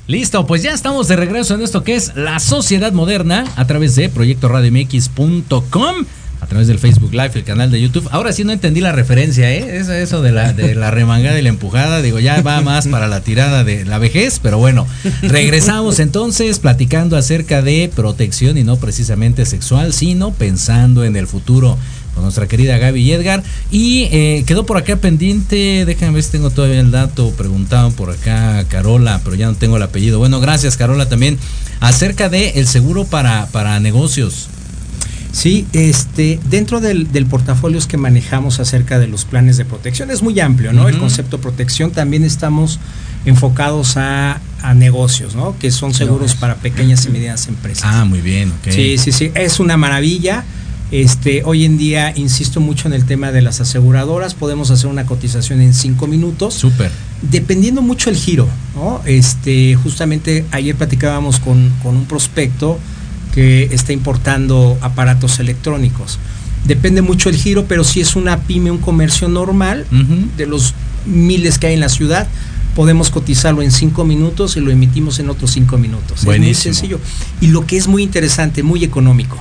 Listo, pues ya estamos de regreso en esto que es la sociedad moderna a través de proyectoradiomx.com, a través del Facebook Live, el canal de YouTube. Ahora sí no entendí la referencia, ¿eh? Eso, eso de, la, de la remangada y la empujada, digo, ya va más para la tirada de la vejez, pero bueno, regresamos entonces platicando acerca de protección y no precisamente sexual, sino pensando en el futuro. con nuestra querida Gaby y Edgar. Y eh, quedó por acá pendiente, déjame ver si tengo todavía el dato, preguntaban por acá Carola, pero ya no tengo el apellido. Bueno, gracias Carola también, acerca de el seguro para, para negocios. Sí, este, dentro del, del portafolio que manejamos acerca de los planes de protección es muy amplio, ¿no? El concepto protección también estamos enfocados a, a negocios, ¿no? Que son seguros para pequeñas y medianas empresas. Ah, muy bien, ok. Sí, sí, sí, es una maravilla. Este, hoy en día insisto mucho en el tema de las aseguradoras, podemos hacer una cotización en cinco minutos. Súper. Dependiendo mucho el giro, ¿no? Este, justamente ayer platicábamos con, con un prospecto que está importando aparatos electrónicos. Depende mucho el giro, pero si es una pyme, un comercio normal, de los miles que hay en la ciudad, podemos cotizarlo en cinco minutos y lo emitimos en otros cinco minutos. Es muy Buenísimo. sencillo. Y lo que es muy interesante, muy económico.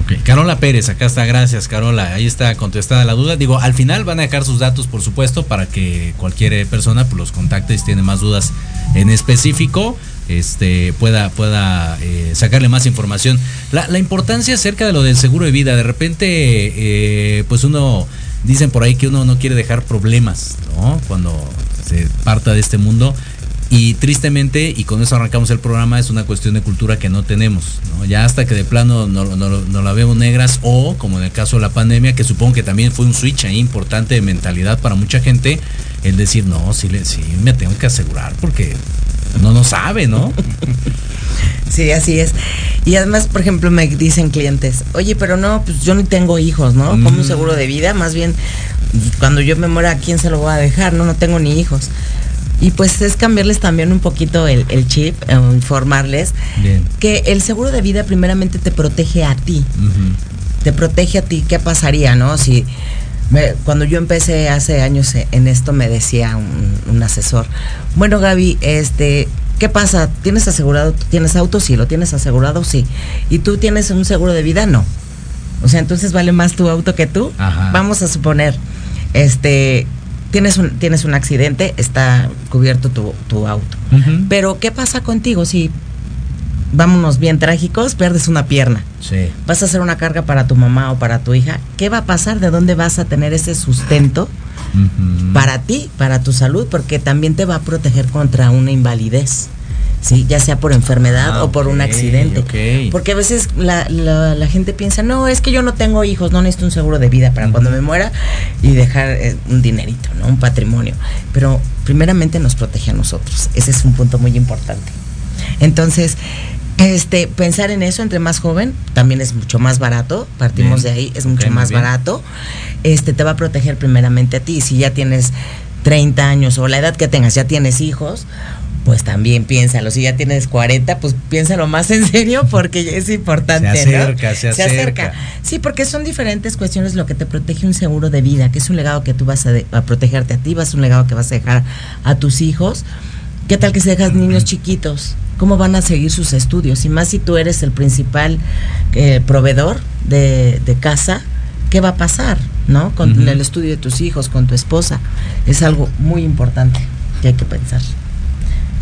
Ok, Carola Pérez, acá está, gracias Carola, ahí está contestada la duda. Digo, al final van a dejar sus datos, por supuesto, para que cualquier persona pues, los contacte si tiene más dudas en específico, este, pueda, pueda eh, sacarle más información. La, la importancia acerca de lo del seguro de vida, de repente, eh, pues uno, dicen por ahí que uno no quiere dejar problemas, ¿no? Cuando se parta de este mundo. Y tristemente, y con eso arrancamos el programa, es una cuestión de cultura que no tenemos. ¿no? Ya hasta que de plano no, no- no la vemos negras o, como en el caso de la pandemia, que supongo que también fue un switch ahí importante de mentalidad para mucha gente, el decir, no, sí, sí me tengo que asegurar porque no no sabe, ¿no? Sí, así es. Y además, por ejemplo, me dicen clientes, oye, pero no, pues yo ni tengo hijos, ¿no? Como un seguro de vida, más bien, cuando yo me muera, ¿a quién se lo voy a dejar? No, no tengo ni hijos. Y pues es cambiarles también un poquito el, el chip, eh, informarles Bien. que el seguro de vida primeramente te protege a ti. Te protege a ti, ¿qué pasaría, no? Si me- cuando yo empecé hace años en esto me decía un, un asesor, bueno Gaby, este, ¿qué pasa? ¿Tienes asegurado, tienes auto? Sí, lo tienes asegurado, sí. ¿Y tú tienes un seguro de vida? No. O sea, entonces vale más tu auto que tú. Ajá. Vamos a suponer, este, tienes un, tienes un accidente, está cubierto tu, tu auto. Ujú. Pero ¿qué pasa contigo si, vámonos bien trágicos, pierdes una pierna? Sí. vas a hacer una carga para tu mamá o para tu hija, ¿qué va a pasar? ¿De dónde vas a tener ese sustento para ti, para tu salud? Porque también te va a proteger contra una invalidez. ¿Sí? ya sea por enfermedad Ah, o por un accidente. ok. Porque a veces la, la- la gente piensa, no, es que yo no tengo hijos, no necesito un seguro de vida para cuando me muera y dejar eh, un dinerito, ¿no? Un patrimonio. Pero primeramente nos protege a nosotros. Ese es un punto muy importante. Entonces, este, pensar en eso entre más joven también es mucho más barato, partimos Bien. de ahí, es mucho más barato. Este te va a proteger primeramente a ti. Si ya tienes 30 años o la edad que tengas, ya tienes hijos, pues también piénsalo. Si ya tienes 40, pues piénsalo más en serio porque es importante. Se ¿no? acerca, se acerca. Sí, porque son diferentes cuestiones lo que te protege un seguro de vida, que es un legado que tú vas a, de- a protegerte a ti, vas un legado que vas a dejar a tus hijos. ¿Qué tal que si dejas niños chiquitos? ¿Cómo van a seguir sus estudios? Y más si tú eres el principal eh, proveedor de, de casa, ¿qué va a pasar? ¿No? Con el estudio de tus hijos, con tu esposa. Es algo muy importante que hay que pensar.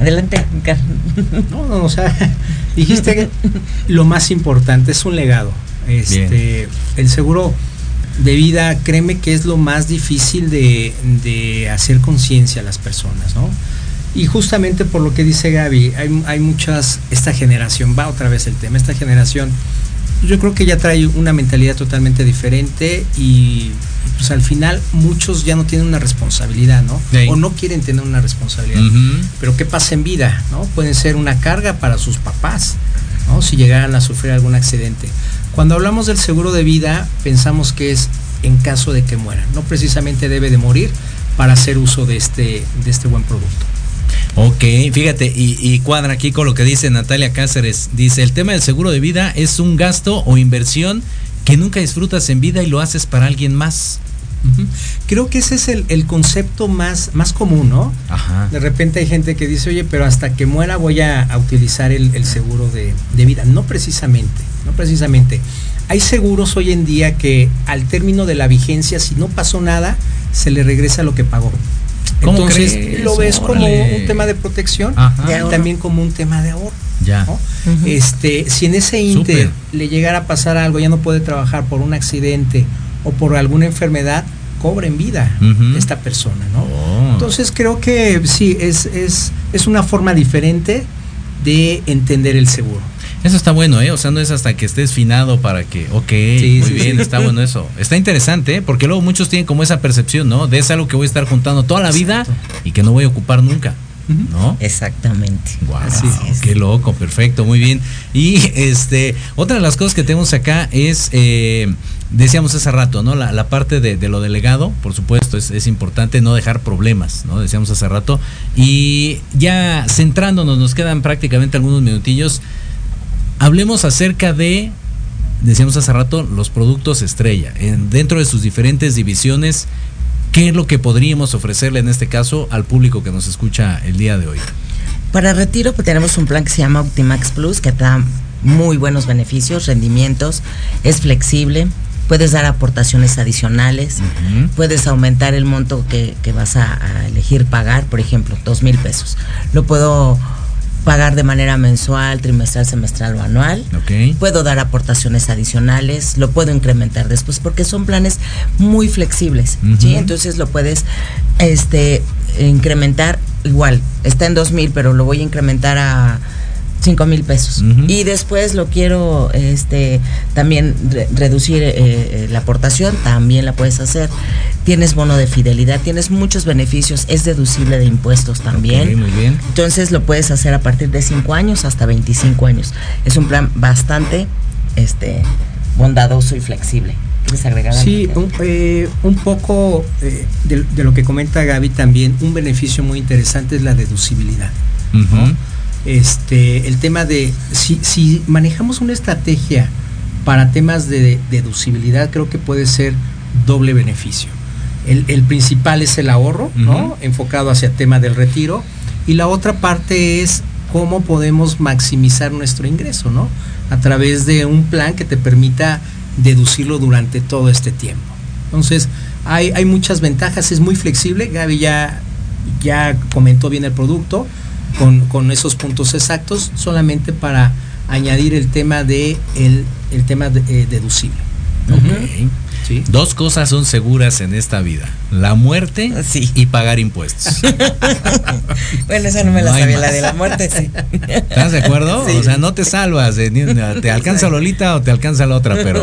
Adelante. No, no, o sea, dijiste que lo más importante es un legado. Este, el seguro de vida, créeme que es lo más difícil de, de hacer conciencia a las personas, ¿no? Y justamente por lo que dice Gaby, hay, hay muchas, esta generación, va otra vez el tema, esta generación, yo creo que ya trae una mentalidad totalmente diferente y, pues al final muchos ya no tienen una responsabilidad, ¿no? Sí. O no quieren tener una responsabilidad. Pero ¿qué pasa en vida? ¿no? Pueden ser una carga para sus papás, ¿no? si llegaran a sufrir algún accidente. Cuando hablamos del seguro de vida, pensamos que es en caso de que muera. No precisamente debe de morir para hacer uso de este, de este buen producto. Ok, fíjate, y, y cuadra aquí con lo que dice Natalia Cáceres. Dice, el tema del seguro de vida es un gasto o inversión que nunca disfrutas en vida y lo haces para alguien más. Creo que ese es el, el concepto más, más común, ¿no? Ajá. De repente hay gente que dice, oye, pero hasta que muera voy a, a utilizar el, el seguro de, de vida. No precisamente, no precisamente. Hay seguros hoy en día que al término de la vigencia, si no pasó nada, se le regresa lo que pagó. ¿Cómo Entonces crees? lo ves como un tema de protección Ajá. y también como un tema de ahorro. Ya. ¿no? Este, si en ese inter le llegara a pasar algo, ya no puede trabajar por un accidente o por alguna enfermedad cobren vida Ujú. de esta persona, ¿no? Oh. Entonces creo que sí, es, es, es una forma diferente de entender el seguro. Eso está bueno, ¿eh? O sea, no es hasta que estés finado para que, ok, Sí, muy sí, bien, sí. está bueno eso. Está interesante, ¿eh? Porque luego muchos tienen como esa percepción, ¿no? De es algo que voy a estar juntando toda la vida y que no voy a ocupar nunca, ¿no? Exactamente. Wow, qué loco, perfecto, muy bien. Y este, otra de las cosas que tenemos acá es, eh, decíamos hace rato, ¿no? La, la parte de, de lo delegado, por supuesto, es, es importante no dejar problemas, ¿no? Decíamos hace rato. Y ya centrándonos, nos quedan prácticamente algunos minutillos. Hablemos acerca de, decíamos hace rato, los productos estrella. En, dentro de sus diferentes divisiones, ¿qué es lo que podríamos ofrecerle en este caso al público que nos escucha el día de hoy? Para retiro pues, tenemos un plan que se llama Optimax Plus que da muy buenos beneficios, rendimientos, es flexible, puedes dar aportaciones adicionales, puedes aumentar el monto que, que vas a, a elegir pagar, por ejemplo, dos mil pesos. Lo puedo pagar de manera mensual, trimestral, semestral o anual. Ok. Puedo dar aportaciones adicionales, lo puedo incrementar después porque son planes muy flexibles. Entonces lo puedes este incrementar igual, está en dos mil, pero lo voy a incrementar a cinco mil pesos. Y después lo quiero este también re- reducir eh, eh, la aportación, también la puedes hacer. Tienes bono de fidelidad, tienes muchos beneficios, es deducible de impuestos también. Ok, muy bien. Entonces lo puedes hacer a partir de 5 años hasta 25 años. Es un plan bastante este, bondadoso y flexible. ¿Quieres agregar algo? Sí, un, eh, un poco eh, de, de lo que comenta Gaby también, un beneficio muy interesante es la deducibilidad. Ujú. Este, el tema de si, si manejamos una estrategia para temas de deducibilidad, creo que puede ser doble beneficio. El, el principal es el ahorro, ¿no? Enfocado hacia el tema del retiro. Y la otra parte es cómo podemos maximizar nuestro ingreso, ¿no? A través de un plan que te permita deducirlo durante todo este tiempo. Entonces, hay, hay muchas ventajas, es muy flexible. Gaby ya, ya comentó bien el producto con, con esos puntos exactos, solamente para añadir el tema de el, el tema de- eh, deducible. Dos cosas son seguras en esta vida: la muerte Sí. y pagar impuestos. Bueno, esa no me la No sabía, la de la muerte, sí. ¿Estás de acuerdo? O sea, no te salvas, eh, ni- te alcanza Lolita o te alcanza la otra, pero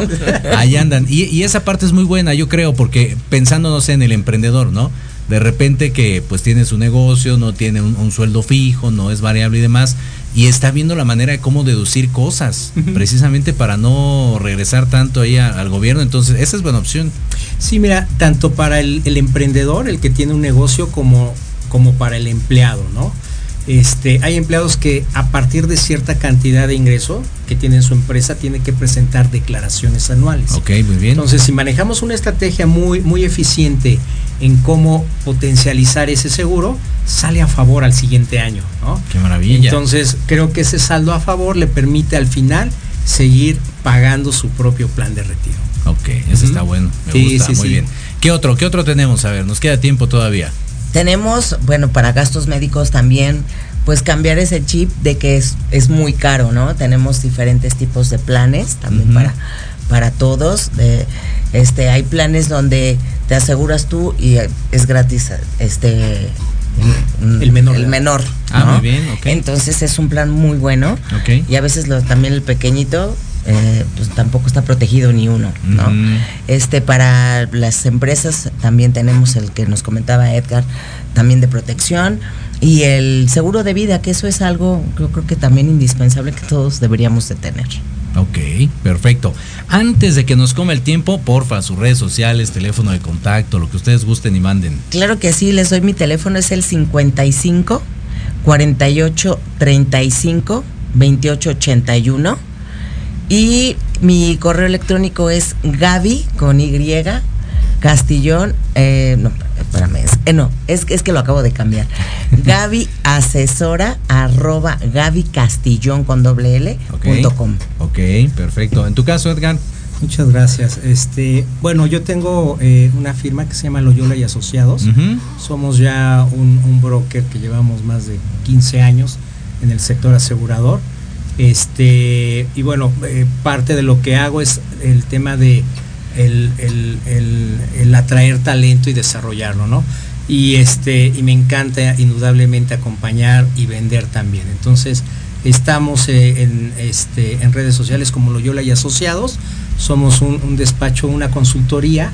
ahí andan. Y, y esa parte es muy buena, yo creo, porque pensándonos en el emprendedor, ¿no? De repente que pues tiene su negocio, no tiene un, un sueldo fijo, no es variable y demás, y está viendo la manera de cómo deducir cosas, precisamente para no regresar tanto ahí a- al gobierno. Entonces, esa es buena opción. Sí, mira, tanto para el, el emprendedor, el que tiene un negocio, como, como para el empleado, ¿no? Este, hay empleados que a partir de cierta cantidad de ingreso que tiene su empresa tiene que presentar declaraciones anuales. Ok, muy bien. Entonces, si manejamos una estrategia muy, muy eficiente en cómo potencializar ese seguro, sale a favor al siguiente año, ¿no? Qué maravilla. Entonces, creo que ese saldo a favor le permite al final seguir pagando su propio plan de retiro. ok, eso está bueno. Me Sí, gusta, sí, muy sí. bien. ¿Qué otro? ¿Qué otro tenemos? A ver, nos queda tiempo todavía. Tenemos, bueno, para gastos médicos también, pues cambiar ese chip de que es, es muy caro, ¿no? Tenemos diferentes tipos de planes también para, para todos. De, este, hay planes donde te aseguras tú y eh, es gratis este el, El menor. El menor. Ah, ¿no? muy bien, ok. Entonces es un plan muy bueno. Ok. Y a veces lo, también el pequeñito, eh, pues tampoco está protegido ni uno, ¿no? Este, para las empresas también tenemos el que nos comentaba Edgar, también de protección. Y el seguro de vida, que eso es algo, yo creo que también indispensable que todos deberíamos de tener. Ok, perfecto. Antes de que nos coma el tiempo, porfa, sus redes sociales, teléfono de contacto, lo que ustedes gusten y manden. Claro que sí, les doy mi teléfono, es el 55 48 35 28 81. Y mi correo electrónico es Gaby con Y Castillón, eh, no, espérame, es, eh, no, es, es que lo acabo de cambiar. Gaby asesora arroba Gaby Castillón con doble L Ok. punto com. Ok, perfecto. En tu caso, Edgar. Muchas gracias. Este, bueno, yo tengo eh, una firma que se llama Loyola y Asociados. Somos ya un, un broker que llevamos más de 15 años en el sector asegurador. Este, y bueno, eh, parte de lo que hago es el tema de el, el- el- el atraer talento y desarrollarlo, ¿no? Y este, y me encanta indudablemente acompañar y vender también. Entonces, estamos eh, en, este, en redes sociales como Loyola y Asociados. Somos un, un despacho, una consultoría,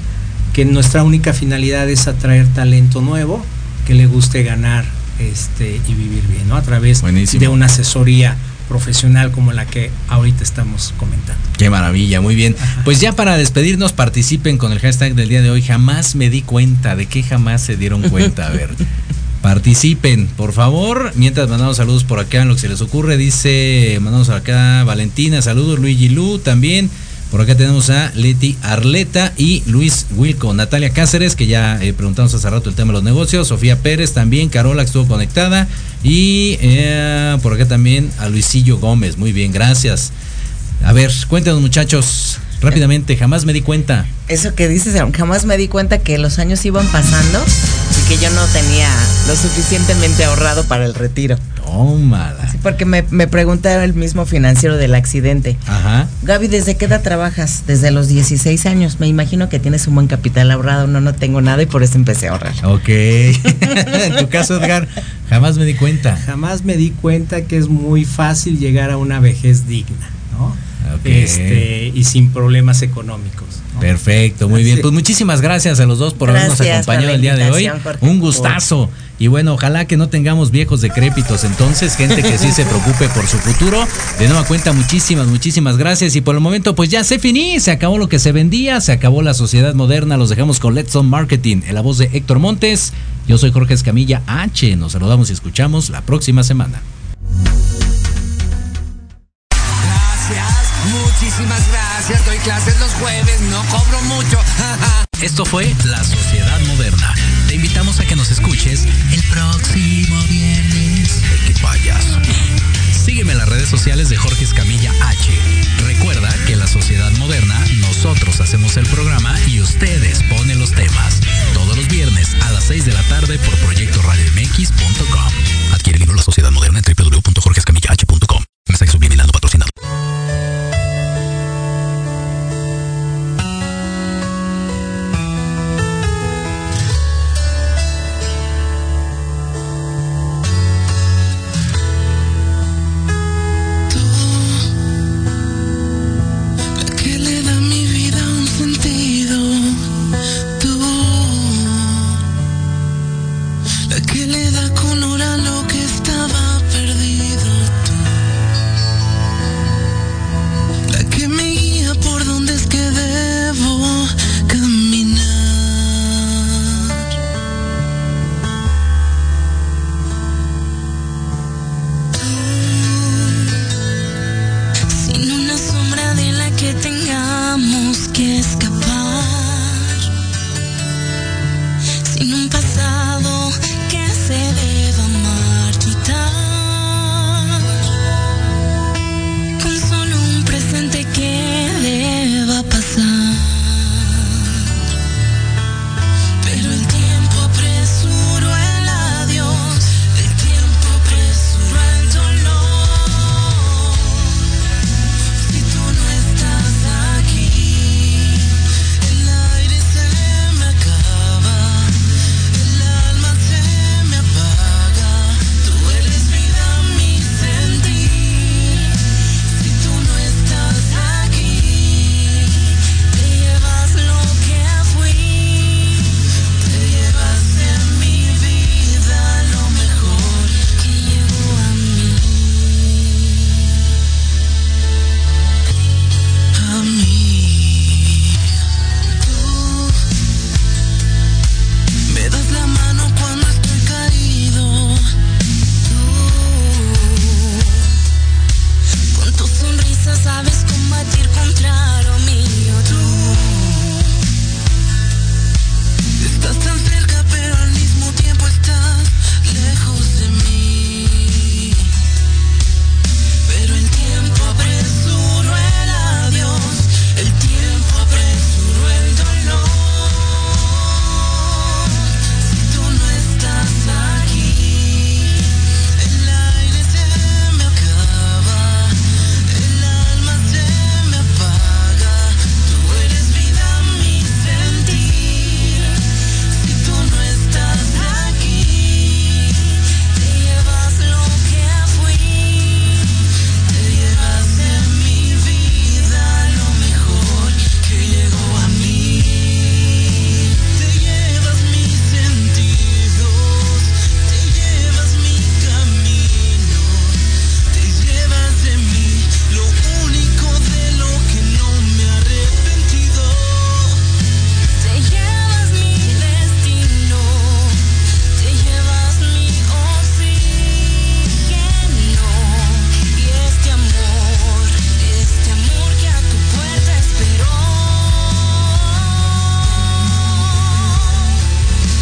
que nuestra única finalidad es atraer talento nuevo que le guste ganar este, y vivir bien, ¿no? A través Buenísimo. de una asesoría profesional como la que ahorita estamos comentando. Qué maravilla, muy bien. Pues ya para despedirnos, participen con el hashtag del día de hoy. Jamás me di cuenta. ¿De qué jamás se dieron cuenta? A ver. Participen, por favor. Mientras mandamos saludos por acá en lo que se les ocurre. Dice, mandamos acá Valentina, saludos, Luigi Lu también. Por acá tenemos a Leti Arleta y Luis Wilco, Natalia Cáceres, que ya eh, preguntamos hace rato el tema de los negocios, Sofía Pérez también, Carola que estuvo conectada y eh, por acá también a Luisillo Gómez. Muy bien, gracias. A ver, cuéntanos muchachos, rápidamente, jamás me di cuenta. Eso que dices, jamás me di cuenta que los años iban pasando y que yo no tenía lo suficientemente ahorrado para el retiro. Tómala. Sí, porque me, me pregunta el mismo financiero del accidente. Ajá. Gaby, ¿desde qué edad trabajas? Desde los 16 años. Me imagino que tienes un buen capital ahorrado. No, no tengo nada y por eso empecé a ahorrar. Ok. en tu caso, Edgar, jamás me di cuenta. Jamás me di cuenta que es muy fácil llegar a una vejez digna, Este, y sin problemas económicos. ¿no? Perfecto, muy bien. Sí. Pues muchísimas gracias a los dos por habernos acompañado el día de hoy. Jorge. Un gustazo. Y bueno, ojalá que no tengamos viejos decrépitos entonces, gente que sí se preocupe por su futuro. De nueva cuenta, muchísimas, muchísimas gracias. Y por el momento, pues ya se finí, se acabó lo que se vendía, se acabó la sociedad moderna. Los dejamos con Let's On Marketing, en la voz de Héctor Montes. Yo soy Jorge Escamilla H. Nos saludamos y escuchamos la próxima semana. Gracias. Doy clases los jueves, no cobro mucho. Esto fue La Sociedad Moderna. Te invitamos a que nos escuches el próximo viernes. Qué payaso. Sígueme en las redes sociales de Jorge Escamilla H. Recuerda que en La Sociedad Moderna nosotros hacemos el programa y ustedes ponen los temas. Todos los viernes a las 6 de la tarde por Proyecto Radio MX.com. Adquiere el libro La Sociedad Moderna en www.jorgescamillah.com.